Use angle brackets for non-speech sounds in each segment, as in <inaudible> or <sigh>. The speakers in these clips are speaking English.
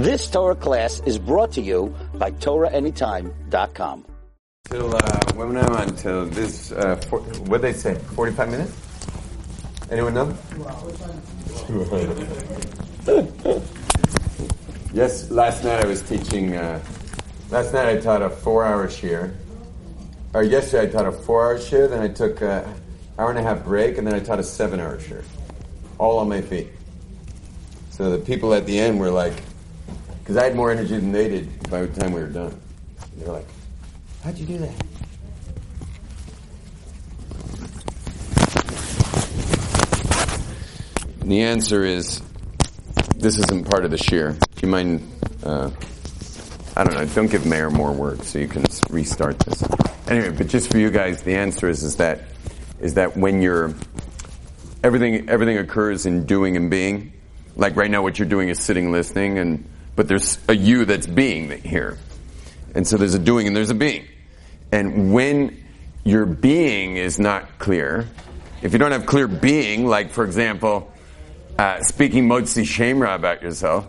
This Torah class is brought to you by TorahAnytime.com. Till uh, when am I this? Uh, for, what they say? Forty-five minutes? Anyone know? <laughs> yes. Last night I was teaching. Uh, last night I taught a four-hour shiur. Or yesterday I taught a four-hour shiur. Then I took an hour and a half break, and then I taught a seven-hour shiur, all on my feet. So the people at the end were like, because I had more energy than they did by the time we were done. They're like, "How'd you do that?" And the answer is, this isn't part of the shiur. Do you mind? Uh, I don't know. Don't give Mayor more work so you can restart this. Anyway, but just for you guys, the answer is is that is that when you're everything everything occurs in doing and being. Like right now, what you're doing is sitting, listening, and but there's a you that's being here, and so there's a doing and there's a being, and when your being is not clear, if you don't have clear being, like for example, uh, speaking motzi shem ra about yourself,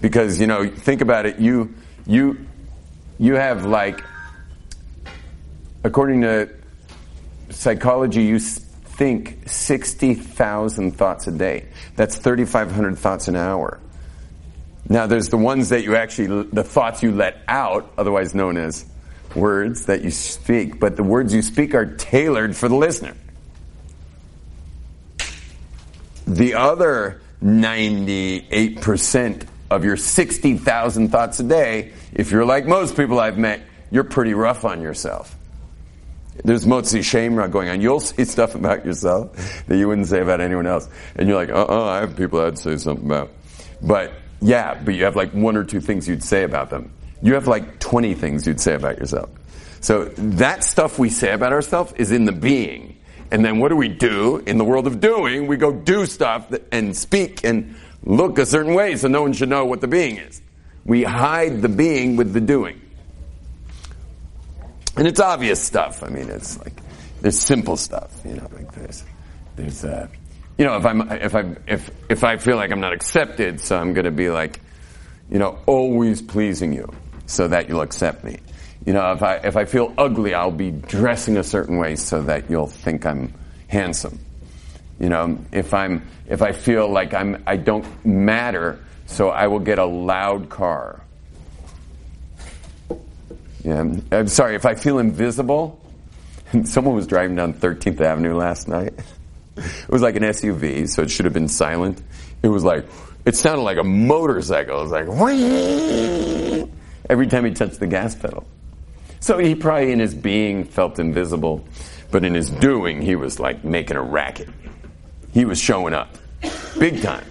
because you know, think about it, you you you have like, according to psychology, you think sixty thousand thoughts a day. That's thirty five hundred thoughts an hour. Now, there's the ones that you actually, the thoughts you let out, otherwise known as words that you speak, but the words you speak are tailored for the listener. The other 98% of your 60,000 thoughts a day, if you're like most people I've met, you're pretty rough on yourself. There's motzi shem ra going on. You'll say stuff about yourself that you wouldn't say about anyone else. And you're like, uh-uh, I have people I'd say something about. But, yeah, but you have like one or two things you'd say about them. You have like 20 things you'd say about yourself. So that stuff we say about ourselves is in the being. And then what do we do in the world of doing? We go do stuff and speak and look a certain way so no one should know what the being is. We hide the being with the doing. And it's obvious stuff. I mean, it's like, there's simple stuff, you know, like there's, there's, uh, you know, if I'm, if I, if, if I feel like I'm not accepted, so I'm gonna be like, you know, always pleasing you so that you'll accept me. You know, if I, if I feel ugly, I'll be dressing a certain way so that you'll think I'm handsome. You know, if I'm, if I feel like I'm, I don't matter, so I will get a loud car. Yeah, I'm sorry, if I feel invisible, <laughs> someone was driving down 13th Avenue last night. <laughs> <laughs> It was like an SUV, so it should have been silent. It was like, it sounded like a motorcycle. It was like, every time he touched the gas pedal. So he probably in his being felt invisible, but in his doing, he was like making a racket. He was showing up. Big time.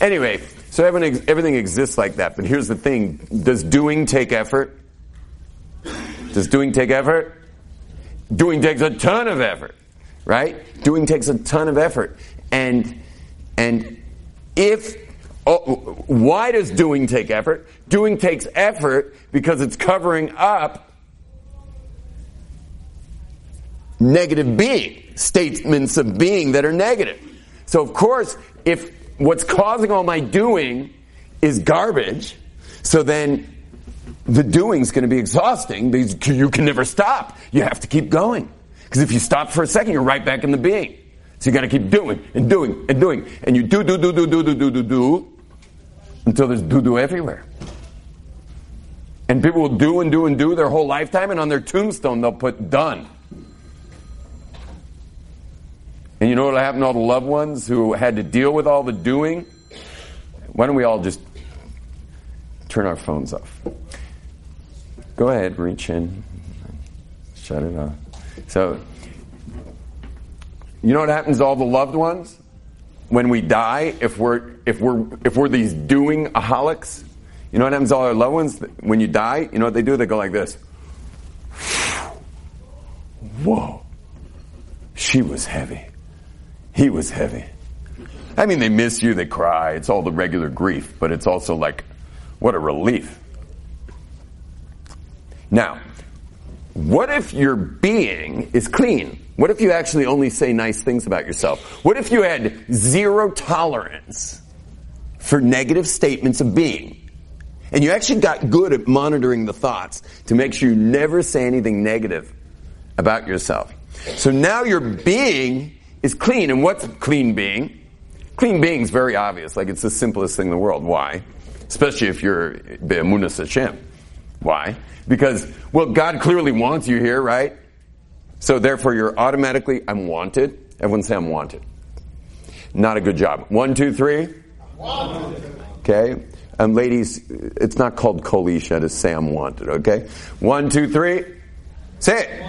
Anyway, so everything, everything exists like that, but here's the thing. Does doing take effort? Does doing take effort? Doing takes a ton of effort, right? Doing takes a ton of effort. And, and if, oh, why does doing take effort? Doing takes effort because it's covering up negative being, statements of being that are negative. So of course, if what's causing all my doing is garbage, so then the doing's going to be exhausting because you can never stop. You have to keep going. Because if you stop for a second, you're right back in the being. So you got to keep doing and doing and doing. And you do, do, do, do, do, do, do, do, do, until there's do, do everywhere. And people will do and do and do their whole lifetime, and on their tombstone, they'll put done. And you know what happened to all the loved ones who had to deal with all the doing? Why don't we all just turn our phones off? Go ahead, reach in, shut it off. So, you know what happens to all the loved ones when we die? If we're if we're if we're these doing aholics, you know what happens to all our loved ones when you die? You know what they do? They go like this. Whoa, she was heavy. He was heavy. I mean, they miss you, they cry. It's all the regular grief, but it's also like, what a relief. Now, what if your being is clean? What if you actually only say nice things about yourself? What if you had zero tolerance for negative statements of being? And you actually got good at monitoring the thoughts to make sure you never say anything negative about yourself. So now your being is clean. And what's clean being? Clean being is very obvious. Like it's the simplest thing in the world. Why? Especially if you're Be'emunas Hashem. Why? Because, well, God clearly wants you here, right? So therefore you're automatically, I'm wanted. Everyone say I'm wanted. Not a good job. One, two, three. Okay. And ladies, it's not called kol isha to say I'm wanted, okay? One, two, three. Say it.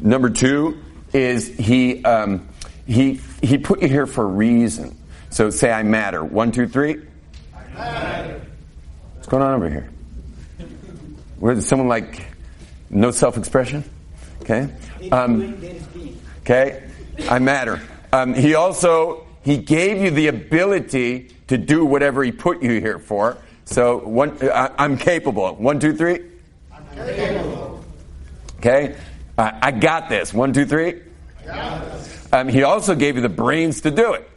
Number two is he, um, he, he put you here for a reason. So say I matter. One, two, three. I matter. What's going on over here? Where's someone like no self-expression? Okay. Um, okay. I matter. Um, he also he gave you the ability to do whatever he put you here for. So one, I, am capable. One, two, three. Capable. Okay. Uh, I got this. One, two, three. Um, he also gave you the brains to do it.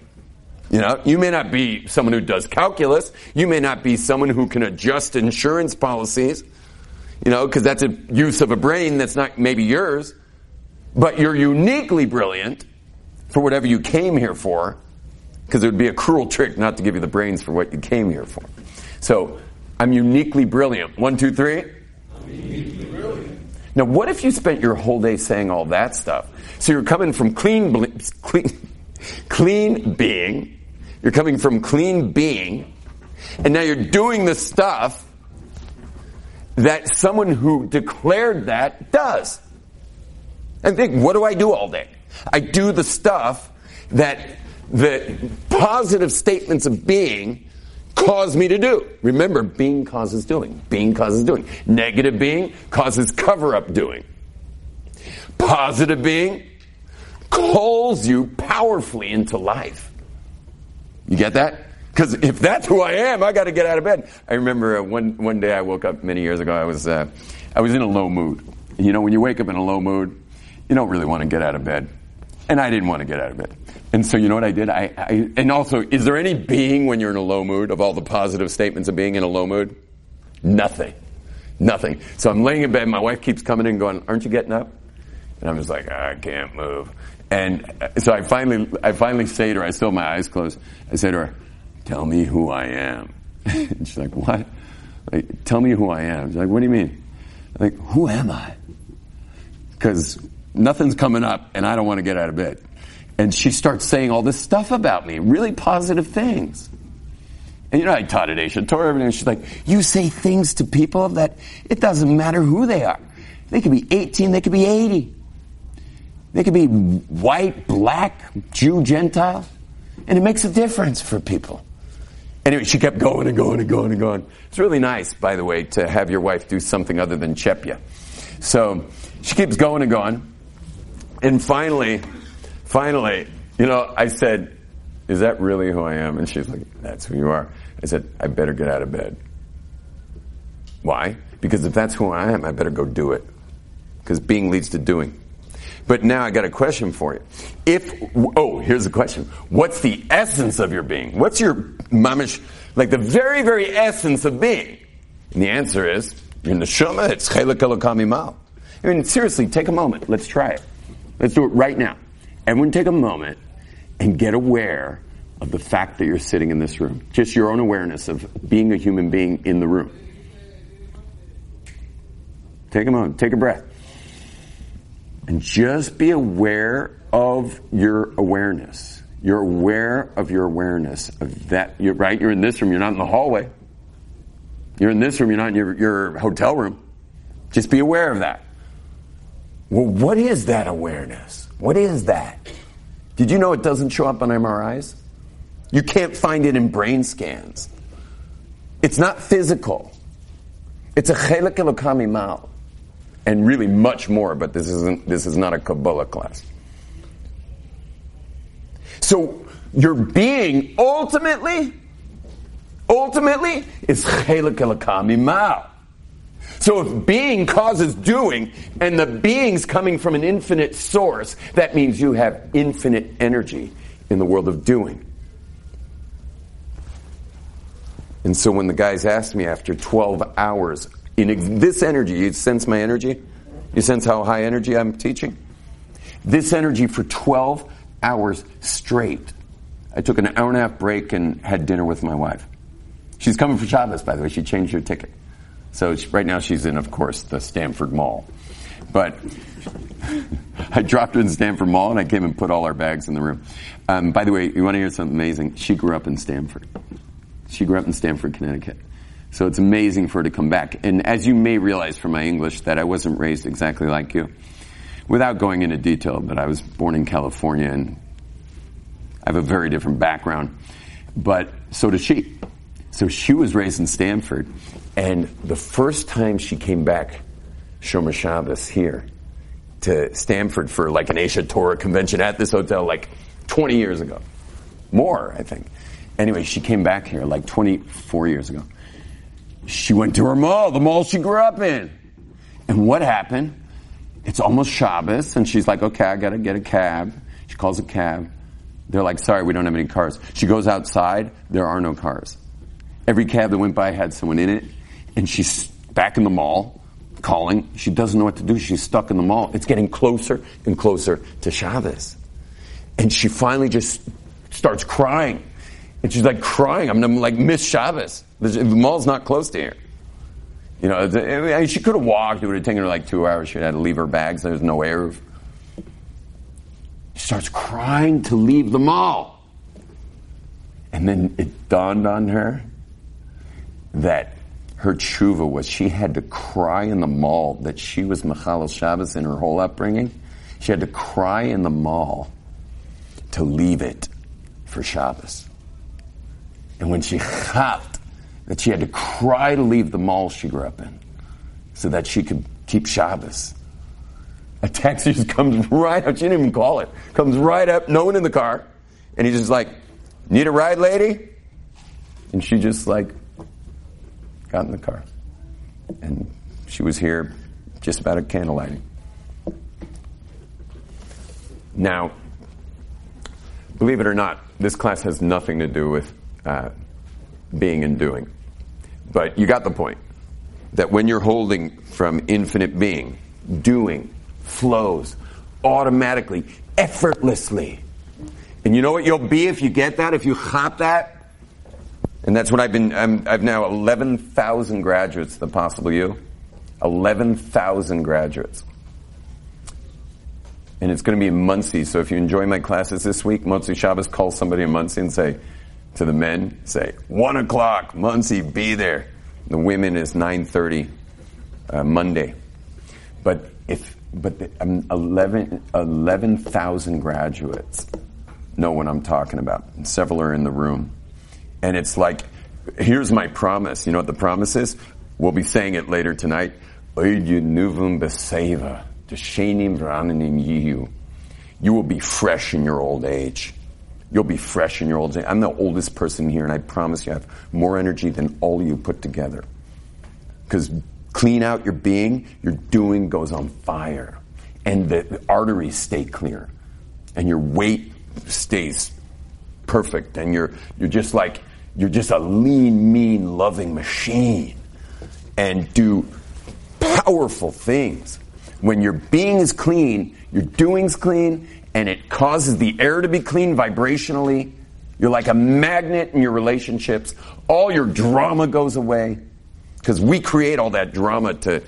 You know, you may not be someone who does calculus. You may not be someone who can adjust insurance policies. You know, because that's a use of a brain that's not maybe yours. But you're uniquely brilliant for whatever you came here for, because it would be a cruel trick not to give you the brains for what you came here for. So, I'm uniquely brilliant. One, two, three. Now, what if you spent your whole day saying all that stuff? So you're coming from clean, clean, <laughs> clean being. You're coming from clean being, and now you're doing the stuff that someone who declared that does. And think, what do I do all day? I do the stuff that the positive statements of being cause me to do. Remember, being causes doing. Being causes doing. Negative being causes cover up doing. Positive being calls you powerfully into life. You get that? Because if that's who I am, I got to get out of bed. I remember uh, one one day I woke up many years ago. I was uh, I was in a low mood. You know, when you wake up in a low mood, you don't really want to get out of bed. And I didn't want to get out of bed. And so you know what I did? I, I, and also, is there any being when you're in a low mood of all the positive statements of being in a low mood? Nothing. Nothing. So I'm laying in bed. My wife keeps coming in going, aren't you getting up? And I'm just like, I can't move. And uh, so I finally, I finally say to her, I still have my eyes closed. I say to her, tell me who I am. <laughs> and she's like, what? Like, tell me who I am. She's like, what do you mean? I'm like, who am I? Because nothing's coming up and I don't want to get out of bed. And she starts saying all this stuff about me, really positive things. And you know, I taught at Aish HaTorah everything. She's like, you say things to people that it doesn't matter who they are. They could be 18, they could be 80. They could be white, black, Jew, Gentile. And it makes a difference for people. Anyway, she kept going and going and going and going. It's really nice, by the way, to have your wife do something other than chep you. So she keeps going and going. And finally, finally, you know, I said, Is that really who I am? And she's like, That's who you are. I said, I better get out of bed. Why? Because if that's who I am, I better go do it. Because being leads to doing. But now I got a question for you. If, oh, here's a question. What's the essence of your being? What's your mamish, like the very, very essence of being? And the answer is, you're neshama, it's chelek Eloka mima'al. I mean, seriously, take a moment. Let's try it. Let's do it right now. Everyone take a moment and get aware of the fact that you're sitting in this room. Just your own awareness of being a human being in the room. Take a moment, take a breath. And just be aware of your awareness. You're aware of your awareness of that. You're right. You're in this room. You're not in the hallway. You're in this room. You're not in your, your hotel room. Just be aware of that. Well, what is that awareness? What is that? Did you know it doesn't show up on MRIs? You can't find it in brain scans. It's not physical. It's a chelek Eloka mima'al and really much more, but this isn't, this is not a Kabbalah class. So, your being ultimately, ultimately is chelek Eloka mima'al. So if being causes doing, and the being's coming from an infinite source, that means you have infinite energy in the world of doing. And so when the guys asked me after 12 hours, in this energy, you sense my energy? You sense how high energy I'm teaching? This energy for 12 hours straight. I took an hour and a half break and had dinner with my wife. She's coming for Shabbos, by the way. She changed her ticket. So she, right now she's in, of course, the Stamford Mall. But <laughs> I dropped her in Stamford Mall and I came and put all our bags in the room. Um, by the way, you want to hear something amazing? She grew up in Stamford. She grew up in Stamford, Connecticut. So it's amazing for her to come back. And as you may realize from my English that I wasn't raised exactly like you. Without going into detail, but I was born in California and I have a very different background. But so does she. So she was raised in Stamford. And the first time she came back, Shomer Shabbos here, to Stamford for like an Aish Torah convention at this hotel like 20 years ago. More, I think. Anyway, she came back here like 24 years ago. She went to her mall, the mall she grew up in. And what happened? It's almost Shabbos, and she's like, okay, I gotta get a cab. She calls a cab. They're like, sorry, we don't have any cars. She goes outside, there are no cars. Every cab that went by had someone in it, and she's back in the mall, calling. She doesn't know what to do. She's stuck in the mall. It's getting closer and closer to Shabbos. And she finally just starts crying. And she's like crying. I'm, like, Miss Shabbos. The mall's not close to here. You know, I mean, she could have walked. It would have taken her like two hours. She had to leave her bags. There's no air. She starts crying to leave the mall. And then it dawned on her that her tshuva was she had to cry in the mall that she was Mechalel Shabbos in her whole upbringing. She had to cry in the mall to leave it for Shabbos. And when she <laughs> hopped, that she had to cry to leave the mall she grew up in so that she could keep Shabbos. A taxi just comes right up. She didn't even call it. Comes right up, no one in the car. And he's just like, need a ride, lady? And she just like got in the car. And she was here just about at candlelighting. Now, believe it or not, this class has nothing to do with uh, being and doing. But you got the point. That when you're holding from infinite being, doing flows automatically, effortlessly. And you know what you'll be if you get that, if you hop that? And that's what I've been, i have now 11,000 graduates, the possible you. 11,000 graduates. And it's going to be in Monsey, so if you enjoy my classes this week, Monsey Shabbos, call somebody in Monsey and say, to the men, say, one o'clock, Monsey, be there. The women is 9.30, uh, Monday. But if, but the, um, 11,000 11, graduates know what I'm talking about. And several are in the room. And it's like, here's my promise. You know what the promise is? We'll be saying it later tonight. You will be fresh in your old age. You'll be fresh in your old age. I'm the oldest person here, and I promise you I have more energy than all you put together. Because clean out your being, your doing goes on fire. And the, the arteries stay clear. And your weight stays perfect. And you're, you're just like, you're just a lean, mean, loving machine. And do powerful things. When your being is clean, your doing's clean, and it causes the air to be clean vibrationally. You're like a magnet in your relationships. All your drama goes away because we create all that drama to,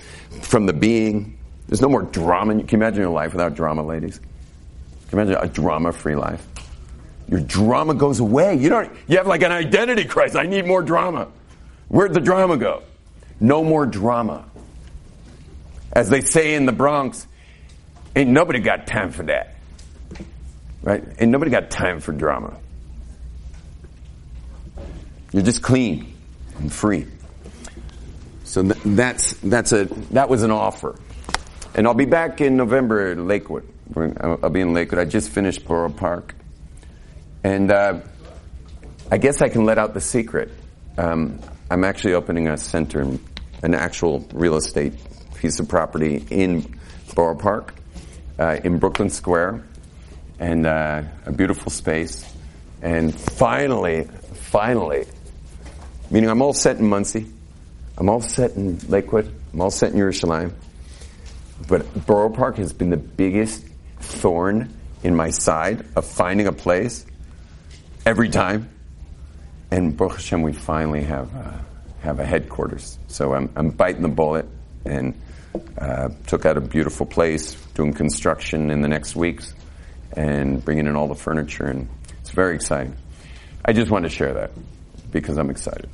from the being. There's no more drama. Can you imagine your life without drama, ladies? Can you imagine a drama-free life? Your drama goes away. You don't. You have like an identity crisis. I need more drama. Where'd the drama go? No more drama. As they say in the Bronx, ain't nobody got time for that. Right? And nobody got time for drama. You're just clean and free. So th- that's, that's a, that was an offer. And I'll be back in November at Lakewood. I'll be in Lakewood. I just finished Borough Park. And uh, I guess I can let out the secret. Um, I'm actually opening a center, an actual real estate piece of property in Borough Park, uh, in Brooklyn Square and uh, a beautiful space. And finally, finally, Meaning I'm all set in Monsey. I'm all set in Lakewood. I'm all set in Yerushalayim. But Borough Park has been the biggest thorn in my side of finding a place every time. And Baruch Hashem, we finally have uh, have a headquarters. So I'm, I'm biting the bullet and uh, took out a beautiful place, doing construction in the next weeks, and bringing in all the furniture, and it's very exciting. I just want to share that because I'm excited.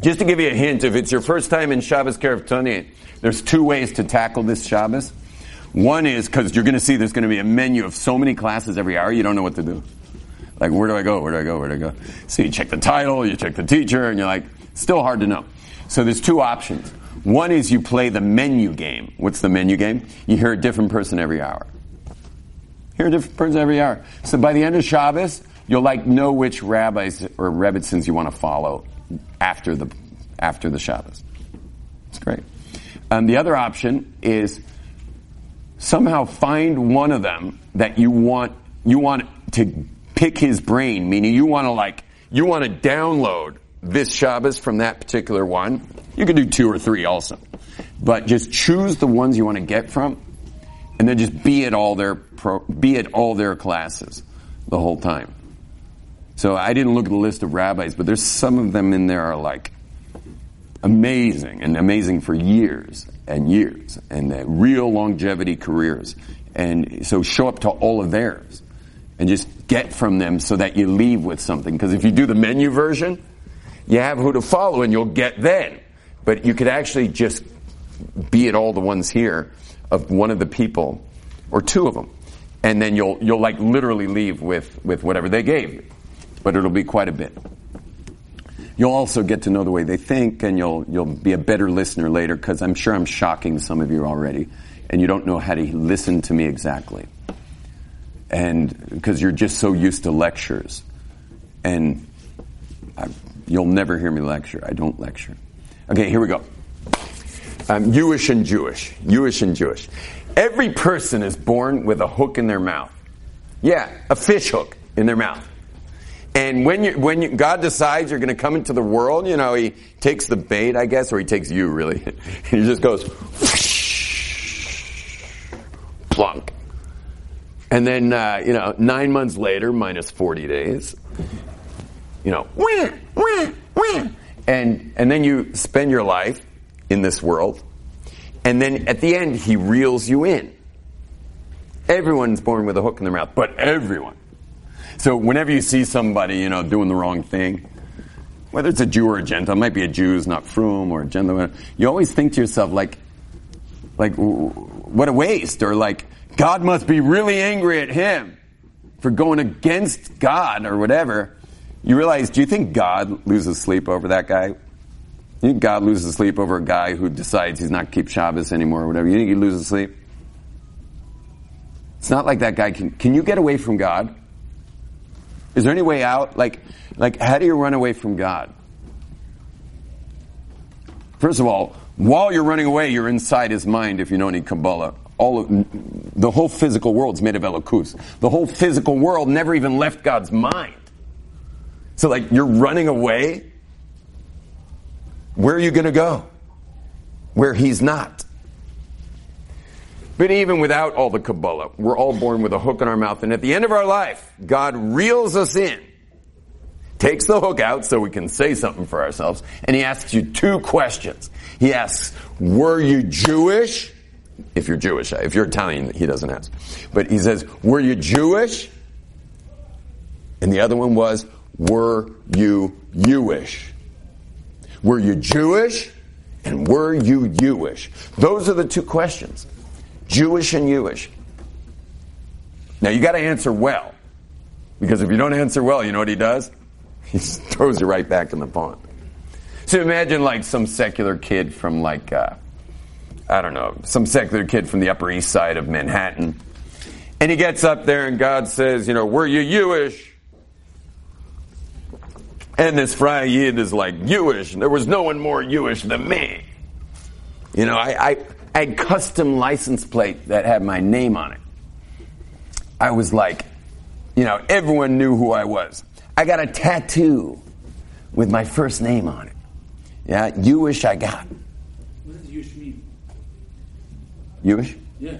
Just to give you a hint, if it's your first time in Shabbos Keiravtuni, there's two ways to tackle this Shabbos. One is because you're going to see there's going to be a menu of so many classes every hour, you don't know what to do. Like, where do I go? Where do I go? Where do I go? So you check the title, you check the teacher, and you're like, still hard to know. So there's two options. One is you play the menu game. What's the menu game? You hear a different person every hour. Hear a different person every hour. So by the end of Shabbos, you'll like know which rabbis or rebbitzins you want to follow after the after the Shabbos. It's great. Um, the other option is somehow find one of them that you want you want to pick his brain, meaning you want to like you want to download this Shabbos from that particular one. You could do two or three also, but just choose the ones you want to get from, and then just be at all their pro, be at all their classes the whole time. So I didn't look at the list of rabbis, but there's some of them in there are like amazing and amazing for years and years and real longevity careers. And so show up to all of theirs and just get from them so that you leave with something. Because if you do the menu version, you have who to follow and you'll get then. But you could actually just be at all the ones here of one of the people or two of them. And then you'll, you'll like literally leave with, with whatever they gave you. But it'll be quite a bit. You'll also get to know the way they think and you'll, you'll be a better listener later because I'm sure I'm shocking some of you already and you don't know how to listen to me exactly. And because you're just so used to lectures and I, you'll never hear me lecture. I don't lecture. Okay, here we go. Um, Jewish and Youish. Jewish and Youish. Every person is born with a hook in their mouth. Yeah, a fish hook in their mouth. And when you, when you, God decides you're going to come into the world, you know, He takes the bait, I guess, or He takes you really. <laughs> he just goes, <laughs> plunk. And then, uh, you know, nine months later, minus 40 days, you know, wah, wah, wah. And and then you spend your life in this world, and then at the end, He reels you in. Everyone's born with a hook in their mouth, but everyone. So whenever you see somebody, you know, doing the wrong thing, whether it's a Jew or a Gentile, might be a Jew who's not frum or a Gentile, you always think to yourself, like, like, what a waste, or like, God must be really angry at him for going against God or whatever. You realize, do you think God loses sleep over that guy? You think God loses sleep over a guy who decides he's not keep Shabbos anymore or whatever? You think he loses sleep? It's not like that guy can, can you get away from God? Is there any way out? Like, like, how do you run away from God? First of all, while you're running away, you're inside his mind if you know any Kabbalah. All of, the whole physical world's made of Elokus. The whole physical world never even left God's mind. So like, you're running away? Where are you gonna go? Where he's not. But even without all the Kabbalah, we're all born with a hook in our mouth. And at the end of our life, God reels us in, takes the hook out so we can say something for ourselves, and He asks you two questions. He asks, Were you Jewish? If you're Jewish. If you're Italian, He doesn't ask. But He says, Were you Jewish? And the other one was, Were you Jewish? Were you Jewish? And were you Jewish? Those are the two questions. Jewish and Youish. Now you got to answer well, because if you don't answer well, you know what he does? <laughs> He throws you right back in the pond. So imagine like some secular kid from like uh, I don't know, some secular kid from the Upper East Side of Manhattan, and he gets up there and God says, you know, were you Youish? And this Frei Yid is like Youish. There was no one more Youish than me. You know, I, I I had custom license plate that had my name on it. I was like, you know, everyone knew who I was. I got a tattoo with my first name on it. Yeah, Youish I got. What does Youish mean? Youish? Yeah.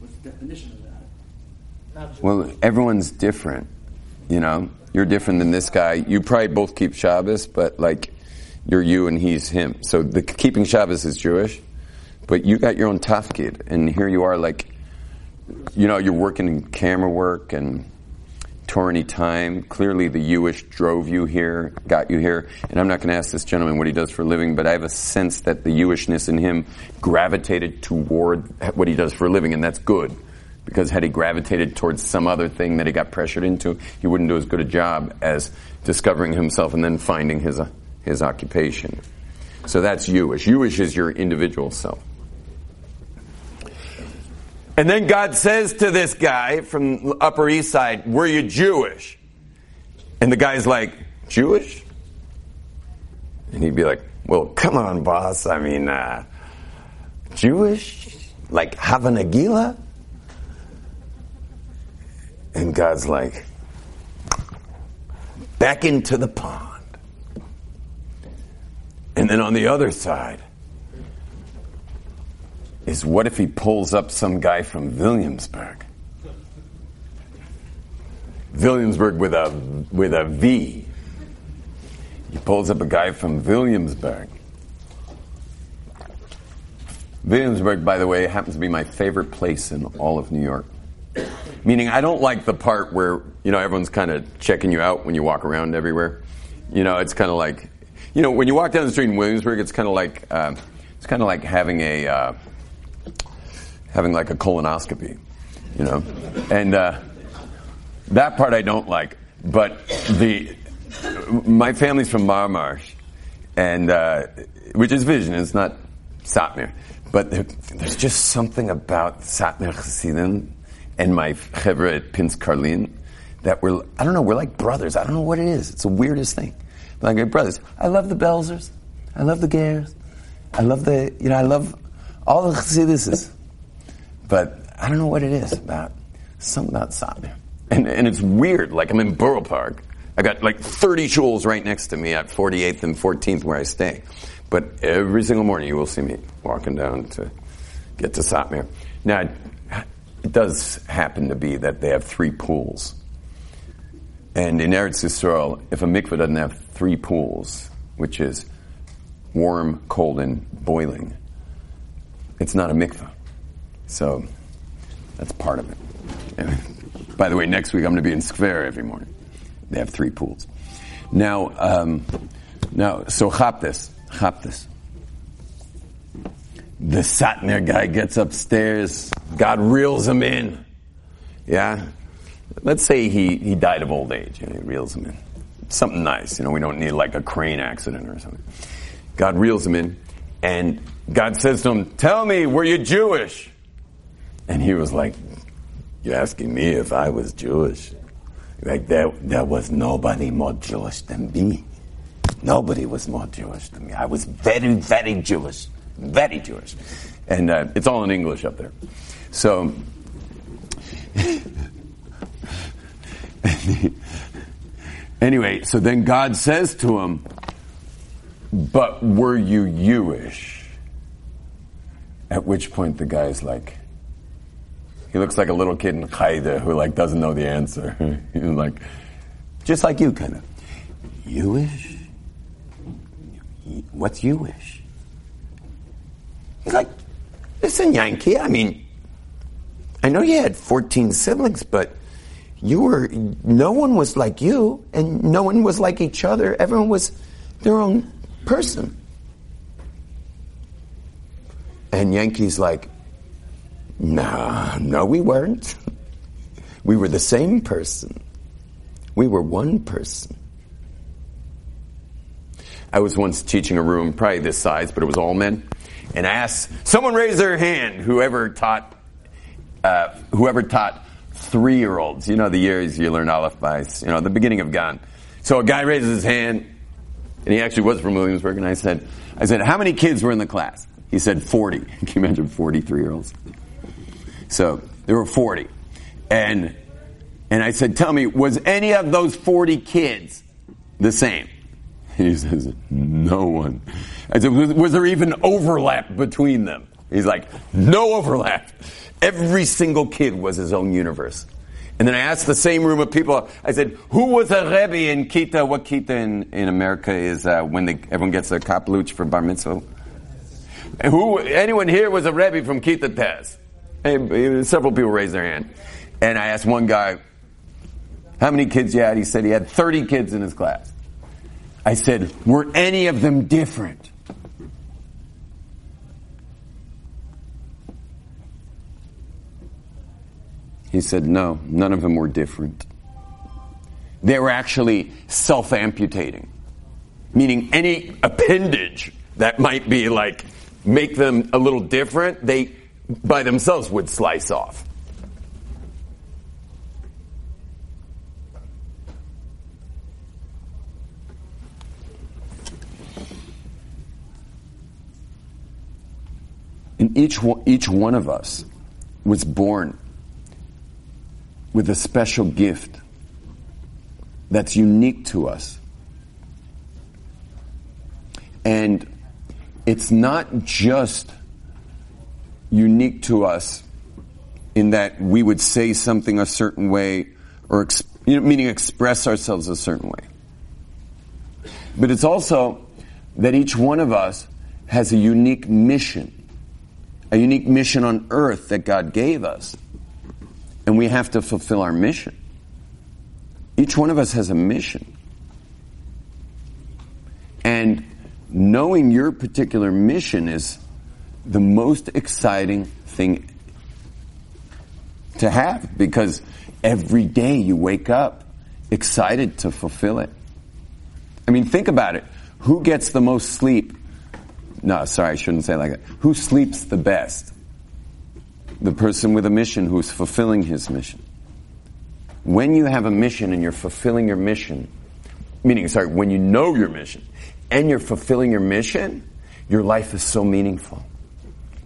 What's the definition of that? Well, everyone's different. You know, you're different than this guy. You probably both keep Shabbos, but like, you're you and he's him. So the keeping Shabbos is Jewish, but you got your own tafkid, and here you are, like, you know, you're working in camera work and Torah time. Clearly, the Youish drove you here, got you here. And I'm not going to ask this gentleman what he does for a living, but I have a sense that the Youishness in him gravitated toward what he does for a living, and that's good. Because had he gravitated towards some other thing that he got pressured into, he wouldn't do as good a job as discovering himself and then finding his, uh, his occupation. So that's Youish. Youish is your individual self. And then God says to this guy from Upper East Side, Were you Jewish? And the guy's like, Jewish? And he'd be like, Well, come on, boss. I mean, uh, Jewish? Like Hava Nagila? And God's like, Back into the pond. And then on the other side, is what if he pulls up some guy from Williamsburg? Williamsburg with a with a V. He pulls up a guy from Williamsburg. Williamsburg, by the way, happens to be my favorite place in all of New York. Meaning, I don't like the part where you know everyone's kind of checking you out when you walk around everywhere. You know, it's kind of like, you know, when you walk down the street in Williamsburg, it's kind of like uh, it's kind of like having a uh, having like a colonoscopy, you know, and uh, that part I don't like. But the my family's from Marmarsh, and uh, which is Vision. It's not Satmar, but there, there's just something about Satmar Chassidim and my chevra at Pinsk Karlin that we're I don't know we're like brothers. I don't know what it is. It's the weirdest thing. We're like brothers. I love the Belzers. I love the Gers. I love the you know I love all the Chassidises. But I don't know what it is about something about Satmar. And, and it's weird. Like I'm in Borough Park. I got like 30 shuls right next to me at 48th and 14th where I stay. But every single morning you will see me walking down to get to Satmar. Now, it does happen to be that they have three pools. And in Eretz Yisrael, if a mikveh doesn't have three pools, which is warm, cold, and boiling, it's not a mikveh. So that's part of it. <laughs> By the way, next week I'm going to be in Skver every morning. They have three pools. Now, um, now, so Chaptis, Chaptis. The Satmar guy gets upstairs. God reels him in. Yeah? Let's say he, he died of old age and he reels him in. Something nice. You know, we don't need like a crane accident or something. God reels him in and God says to him, Tell me, were you Jewish? And he was like, You're asking me if I was Jewish? Like, there, there was nobody more Jewish than me. Nobody was more Jewish than me. I was very, very Jewish. Very Jewish. And uh, it's all in English up there. So, <laughs> anyway, so then God says to him, But were you Youish? At which point the guy's like, he looks like a little kid in Kita who like doesn't know the answer. <laughs> Like, just like you, kind of. Youish? What's Youish? He's like, listen, Yankee. I mean, I know you had 14 siblings, but you were no one was like you, and no one was like each other. Everyone was their own person. And Yankee's like, no, no, we weren't. <laughs> We were the same person. We were one person. I was once teaching a room, probably this size, but it was all men. And I asked someone raise their hand, whoever taught, uh, whoever taught three-year-olds. You know the years you learn Aleph by, you know, the beginning of Gan. So a guy raises his hand, and he actually was from Williamsburg. And I said, I said, how many kids were in the class? He said 40. <laughs> Can you imagine 43 year olds? So there were 40. And And I said, tell me, was any of those 40 kids the same? <laughs> He says, no one. I said, was, there even overlap between them? He's like, no overlap. Every single kid was his own universe. And then I asked the same room of people, I said, who was a Rebbe in Kita? What Kita in, in America is uh, when they, everyone gets a kapeluch for bar mitzvah? Who, anyone here was a Rebbe from Kita? And several people raised their hand. And I asked one guy, how many kids you had? He said he had 30 kids in his class. I said, were any of them different? He said, no, none of them were different. They were actually self amputating, meaning any appendage that might be like, make them a little different, they by themselves would slice off. And each one, each one of us was born with a special gift that's unique to us. And it's not just unique to us in that we would say something a certain way or you know, meaning express ourselves a certain way. But it's also that each one of us has a unique mission, a unique mission on earth that God gave us. And we have to fulfill our mission. Each one of us has a mission. And knowing your particular mission is the most exciting thing to have because every day you wake up excited to fulfill it. I mean, think about it. Who gets the most sleep? No, sorry, I shouldn't say like that. Who sleeps the best? the person with a mission who's fulfilling his mission. When you have a mission and you're fulfilling your mission, meaning, sorry, when you know your mission and you're fulfilling your mission, your life is so meaningful.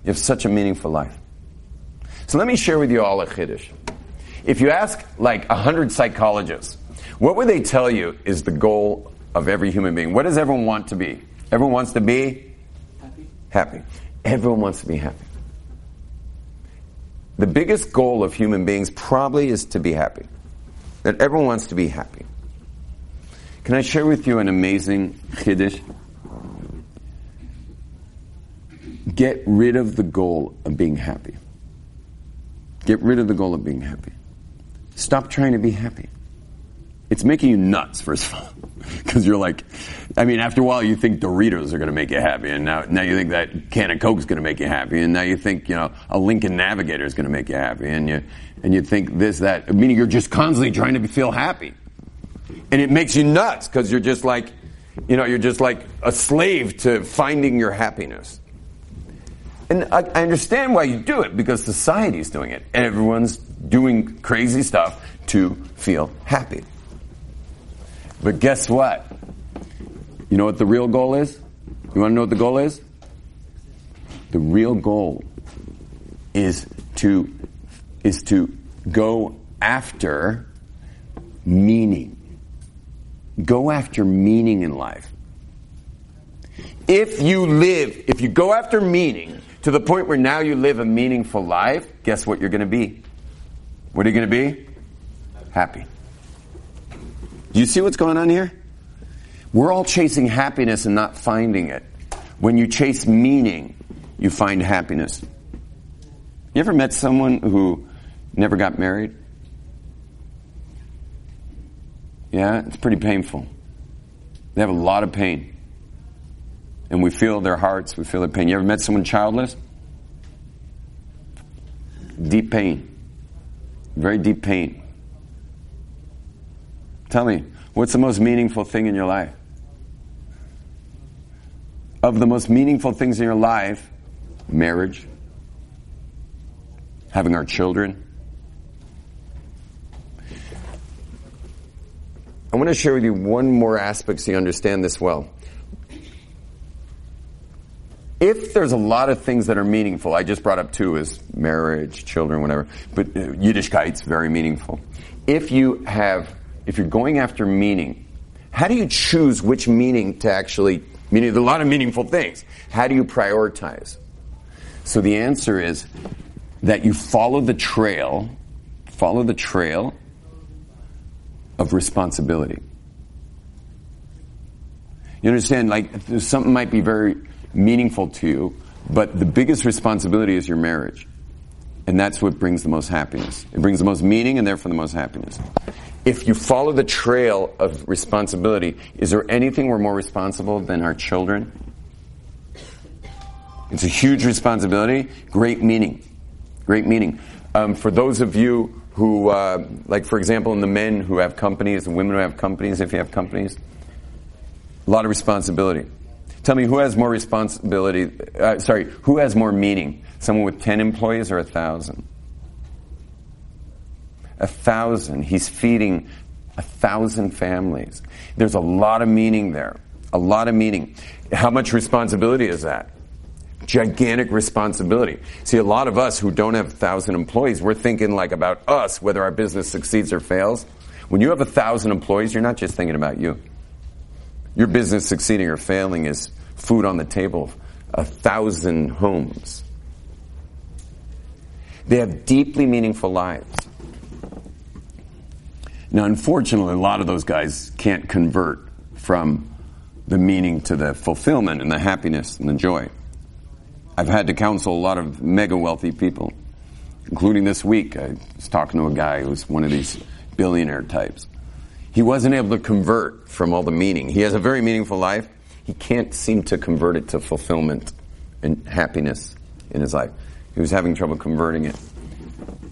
You have such a meaningful life. So let me share with you all a chiddush. If you ask like a hundred psychologists, what would they tell you is the goal of every human being? What does everyone want to be? Everyone wants to be Happy? Everyone wants to be happy. The biggest goal of human beings probably is to be happy. That everyone wants to be happy. Can I share with you an amazing chiddush? Get rid of the goal of being happy. Get rid of the goal of being happy. Stop trying to be happy. It's making you nuts, first of all. <laughs> Because you're like, I mean, after a while you think Doritos are going to make you happy, and now, now you think that can of Coke is going to make you happy, and now you think, you know, a Lincoln Navigator is going to make you happy, and you, and you think this, that, meaning you're just constantly trying to feel happy. And it makes you nuts, because you're just like, you know, you're just like a slave to finding your happiness. And I, I understand why you do it, because society's doing it, and everyone's doing crazy stuff to feel happy. But guess what? You know what the real goal is? You want to know what the goal is? The real goal is to is to go after meaning. Go after meaning in life. If you live, if you go after meaning to the point where now you live a meaningful life, guess what you're going to be? What are you going to be? Happy. Do you see what's going on here? We're all chasing happiness and not finding it. When you chase meaning, you find happiness. You ever met someone who never got married? Yeah, it's pretty painful. They have a lot of pain. And we feel their hearts, we feel their pain. You ever met someone childless? Deep pain. Very deep pain. Tell me, what's the most meaningful thing in your life? Of the most meaningful things in your life, marriage, having our children. I want to share with you one more aspect so you understand this well. If there's a lot of things that are meaningful, I just brought up two is marriage, children, whatever, but uh, Yiddishkeit's very meaningful if you have, if you're going after meaning, how do you choose which meaning to actually, meaning, a lot of meaningful things. How do you prioritize? So the answer is that you follow the trail, follow the trail of responsibility. You understand, like, something might be very meaningful to you, but the biggest responsibility is your marriage. And that's what brings the most happiness. It brings the most meaning and therefore the most happiness. If you follow the trail of responsibility, is there anything we're more responsible than our children? It's a huge responsibility, great meaning. Great meaning. Um, for those of you who, uh, like for example, in the men who have companies, the women who have companies, if you have companies, a lot of responsibility. Tell me who has more responsibility, uh, sorry, who has more meaning? Someone with 10 employees or a thousand? A thousand. He's feeding a thousand families. There's a lot of meaning there. A lot of meaning. How much responsibility is that? Gigantic responsibility. See, a lot of us who don't have a thousand employees, we're thinking like about us, whether our business succeeds or fails. When you have a thousand employees, you're not just thinking about you. Your business succeeding or failing is food on the table, a thousand homes. They have deeply meaningful lives. Now, unfortunately, a lot of those guys can't convert from the meaning to the fulfillment and the happiness and the joy. I've had to counsel a lot of mega wealthy people, including this week. I was talking to a guy who's one of these billionaire types. He wasn't able to convert from all the meaning. He has a very meaningful life. He can't seem to convert it to fulfillment and happiness in his life. He was having trouble converting it.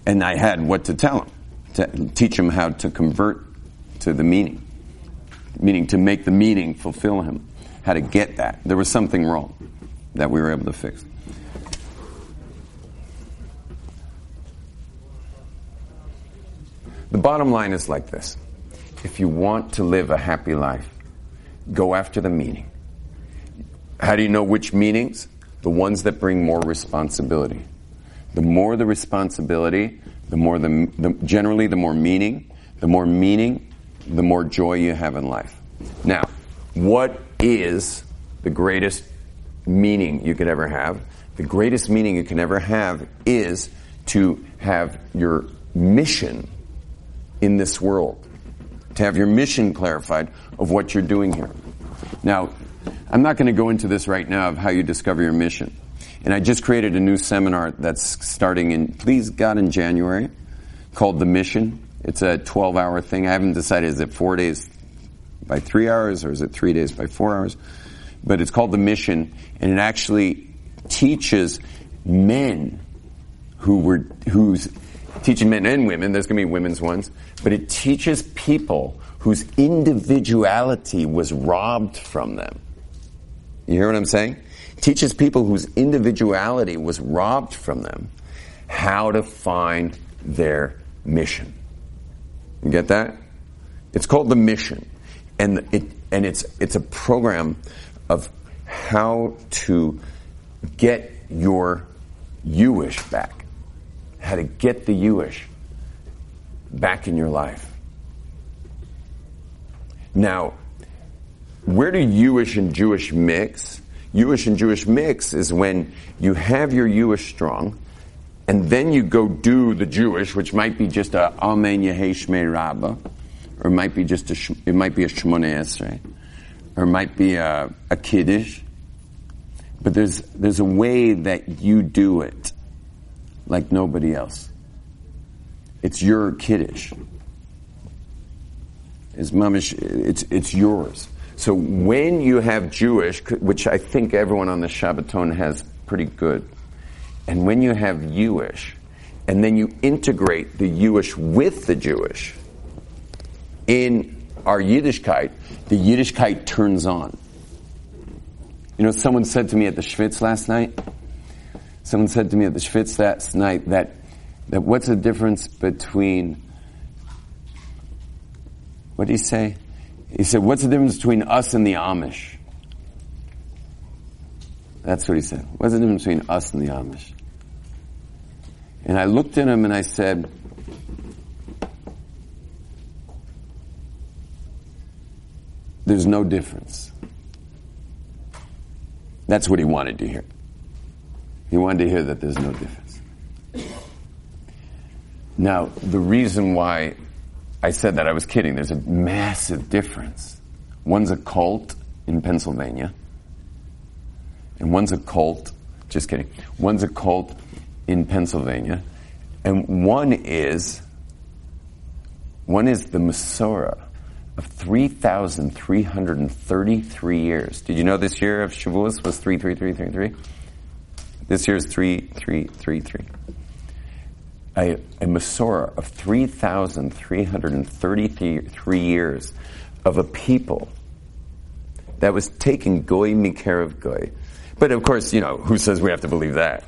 And I had what to tell him, to teach him how to convert to the meaning, meaning to make the meaning fulfill him, how to get that. There was something wrong that we were able to fix. The bottom line is like this if you want to live a happy life, go after the meaning. How do you know which meanings? The ones that bring more responsibility. The more the responsibility, the more the, the generally the more meaning. The more meaning, the more joy you have in life. Now, what is the greatest meaning you could ever have? The greatest meaning you can ever have is to have your mission in this world to have your mission clarified of what you're doing here. Now, I'm not going to go into this right now of how you discover your mission. And I just created a new seminar that's starting in, please God, in January, called The Mission. It's a 12 hour thing. I haven't decided is it four days by three hours or is it three days by four hours? But it's called The Mission and it actually teaches men who were, who's teaching men and women, there's going to be women's ones, but it teaches people whose individuality was robbed from them. You hear what I'm saying? Teaches people whose individuality was robbed from them how to find their mission. You get that? It's called the mission. And it and it's it's a program of how to get your Youish back. How to get the you-ish back in your life. Now, where do Jewish and Jewish mix? Jewish and Jewish mix is when you have your Jewish strong, and then you go do the Jewish, which might be just a Amen Yehei Shmei or it might be just a it might be a Shmoneh Esrei, or it might be a, a Kiddush. But there's there's a way that you do it like nobody else. It's your kiddush. It's mamish, it's, it's yours. So when you have Jewish, which I think everyone on the Shabbaton has pretty good, and when you have Jewish, and then you integrate the Jewish with the Jewish in our Yiddishkeit, the Yiddishkeit turns on. You know, someone said to me at the Schwitz last night, someone said to me at the Schwitz last night that that what's the difference between what did he say? He said, What's the difference between us and the Amish? That's what he said. What's the difference between us and the Amish? And I looked at him and I said, There's no difference. That's what he wanted to hear. He wanted to hear that there's no difference. Now, the reason why I said that I was kidding, there's a massive difference. One's a cult in Pennsylvania, and one's a cult, just kidding, one's a cult in Pennsylvania, and one is, one is the Masorah of 3,333 years. Did you know this year of Shavuos was 33333? This year is 3333. A, a Masorah of 3,333 years of a people that was taking goy mikarev goy. But of course, you know, who says we have to believe that?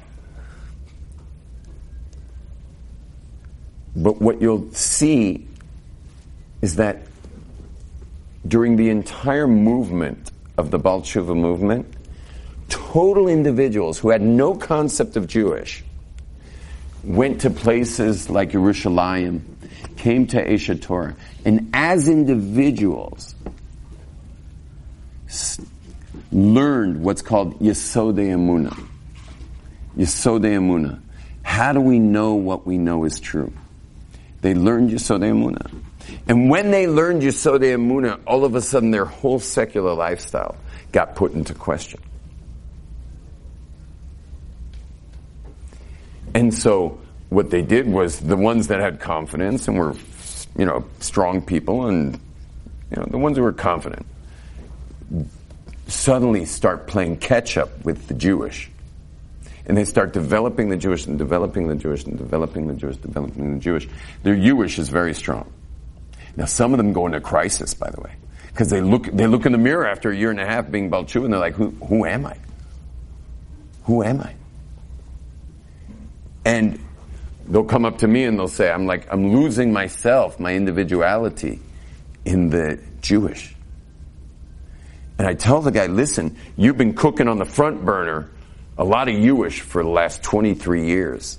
But what you'll see is that during the entire movement of the Baal movement, total individuals who had no concept of Jewish went to places like Yerushalayim, came to Aish Torah, and as individuals learned what's called Yesodei Emunah. Yesodei Emunah. How do we know what we know is true? They learned Yesodei Emunah. And when they learned Yesodei Emunah, all of a sudden their whole secular lifestyle got put into question. And so what they did was the ones that had confidence and were, you know, strong people and, you know, the ones who were confident suddenly start playing catch up with the Jewish. And they start developing the Jewish and developing the Jewish and developing the Jewish, developing the Jewish. Their Jewish is very strong. Now some of them go into crisis, by the way. Because they look, they look in the mirror after a year and a half being Balchu and they're like, who, who am I? Who am I? And they'll come up to me and they'll say, I'm like, I'm losing myself, my individuality in the Jewish. And I tell the guy, listen, you've been cooking on the front burner a lot of Jewish for the last 23 years.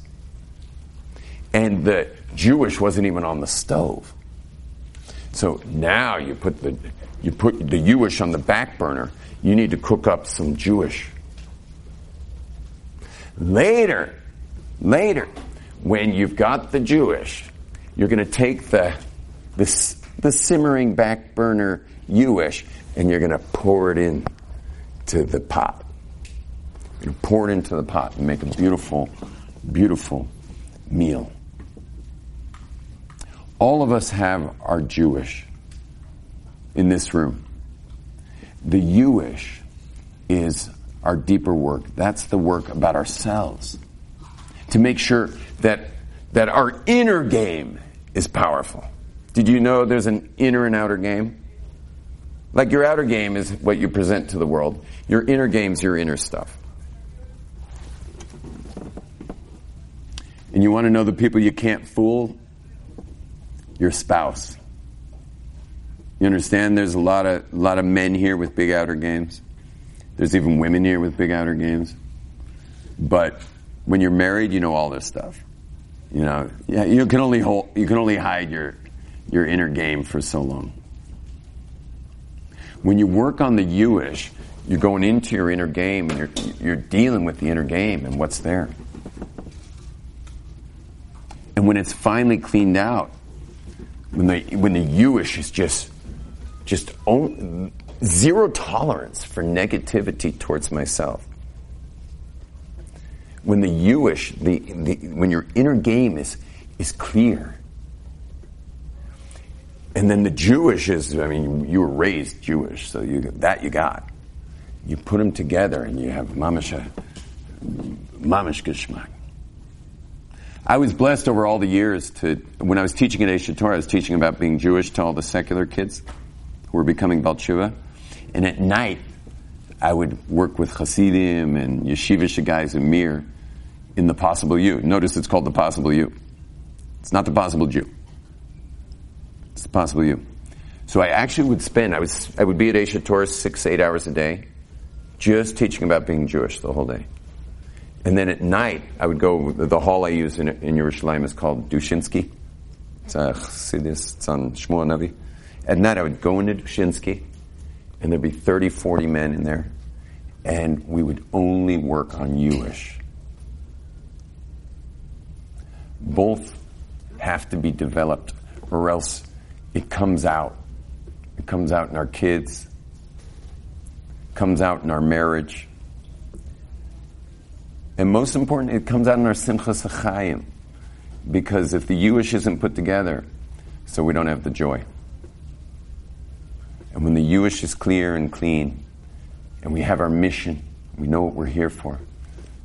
And the Jewish wasn't even on the stove. So now you put the, you put the Jewish on the back burner. You need to cook up some Jewish. Later, later, when you've got the Jewish, you're going to take the, the, the simmering back burner Jewish and you're going to pour it in to the pot. You pour it into the pot and make a beautiful, beautiful meal. All of us have our Jewish in this room. The Jewish is our deeper work. That's the work about ourselves. To make sure that, that our inner game is powerful. Did you know there's an inner and outer game? Like your outer game is what you present to the world. Your inner game's your inner stuff. And you want to know the people you can't fool? Your spouse. You understand there's a lot of, a lot of men here with big outer games. There's even women here with big outer games. But when you're married, you know all this stuff. You know, yeah, you can only hold, you can only hide your, your inner game for so long. When you work on the Jewish, you're going into your inner game and you're, you're dealing with the inner game and what's there. And when it's finally cleaned out, when the, when the Jewish is just, just zero tolerance for negativity towards myself. When the Jewish, the, the, when your inner game is, is clear, and then the Jewish is, I mean, you were raised Jewish, so you, that you got. You put them together and you have mamish, mamish geschmack. I was blessed over all the years to, when I was teaching at Aish Torah, I was teaching about being Jewish to all the secular kids who were becoming Balchuva. And at night, I would work with Hasidim and Yeshivish guys in Mir in the possible you. Notice it's called the possible you. It's not the possible Jew. It's the possible you. So I actually would spend, I was, I would be at Aish HaTorah six, eight hours a day, just teaching about being Jewish the whole day. And then at night, I would go, the hall I use in, in Yerushalayim is called Dushinsky. It's a Chassidus, it's on Shmuel Navi. At night, I would go into Dushinsky, and there'd be 30, 40 men in there, and we would only work on Jewish. Both have to be developed, or else it comes out. It comes out in our kids, comes out in our marriage, and most important, it comes out in our simchas hachayim. Because if the Jewish isn't put together, so we don't have the joy. And when the Jewish is clear and clean, and we have our mission, we know what we're here for,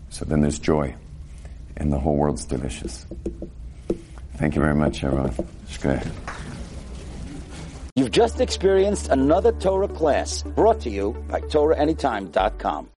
so then there's joy, and the whole world's delicious. Thank you very much, everyone. Shkoyach. You've just experienced another Torah class brought to you by TorahAnytime.com.